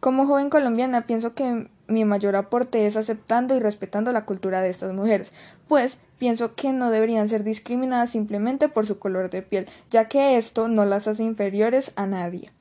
Como joven colombiana pienso que mi mayor aporte es aceptando y respetando la cultura de estas mujeres, pues pienso que no deberían ser discriminadas simplemente por su color de piel, ya que esto no las hace inferiores a nadie.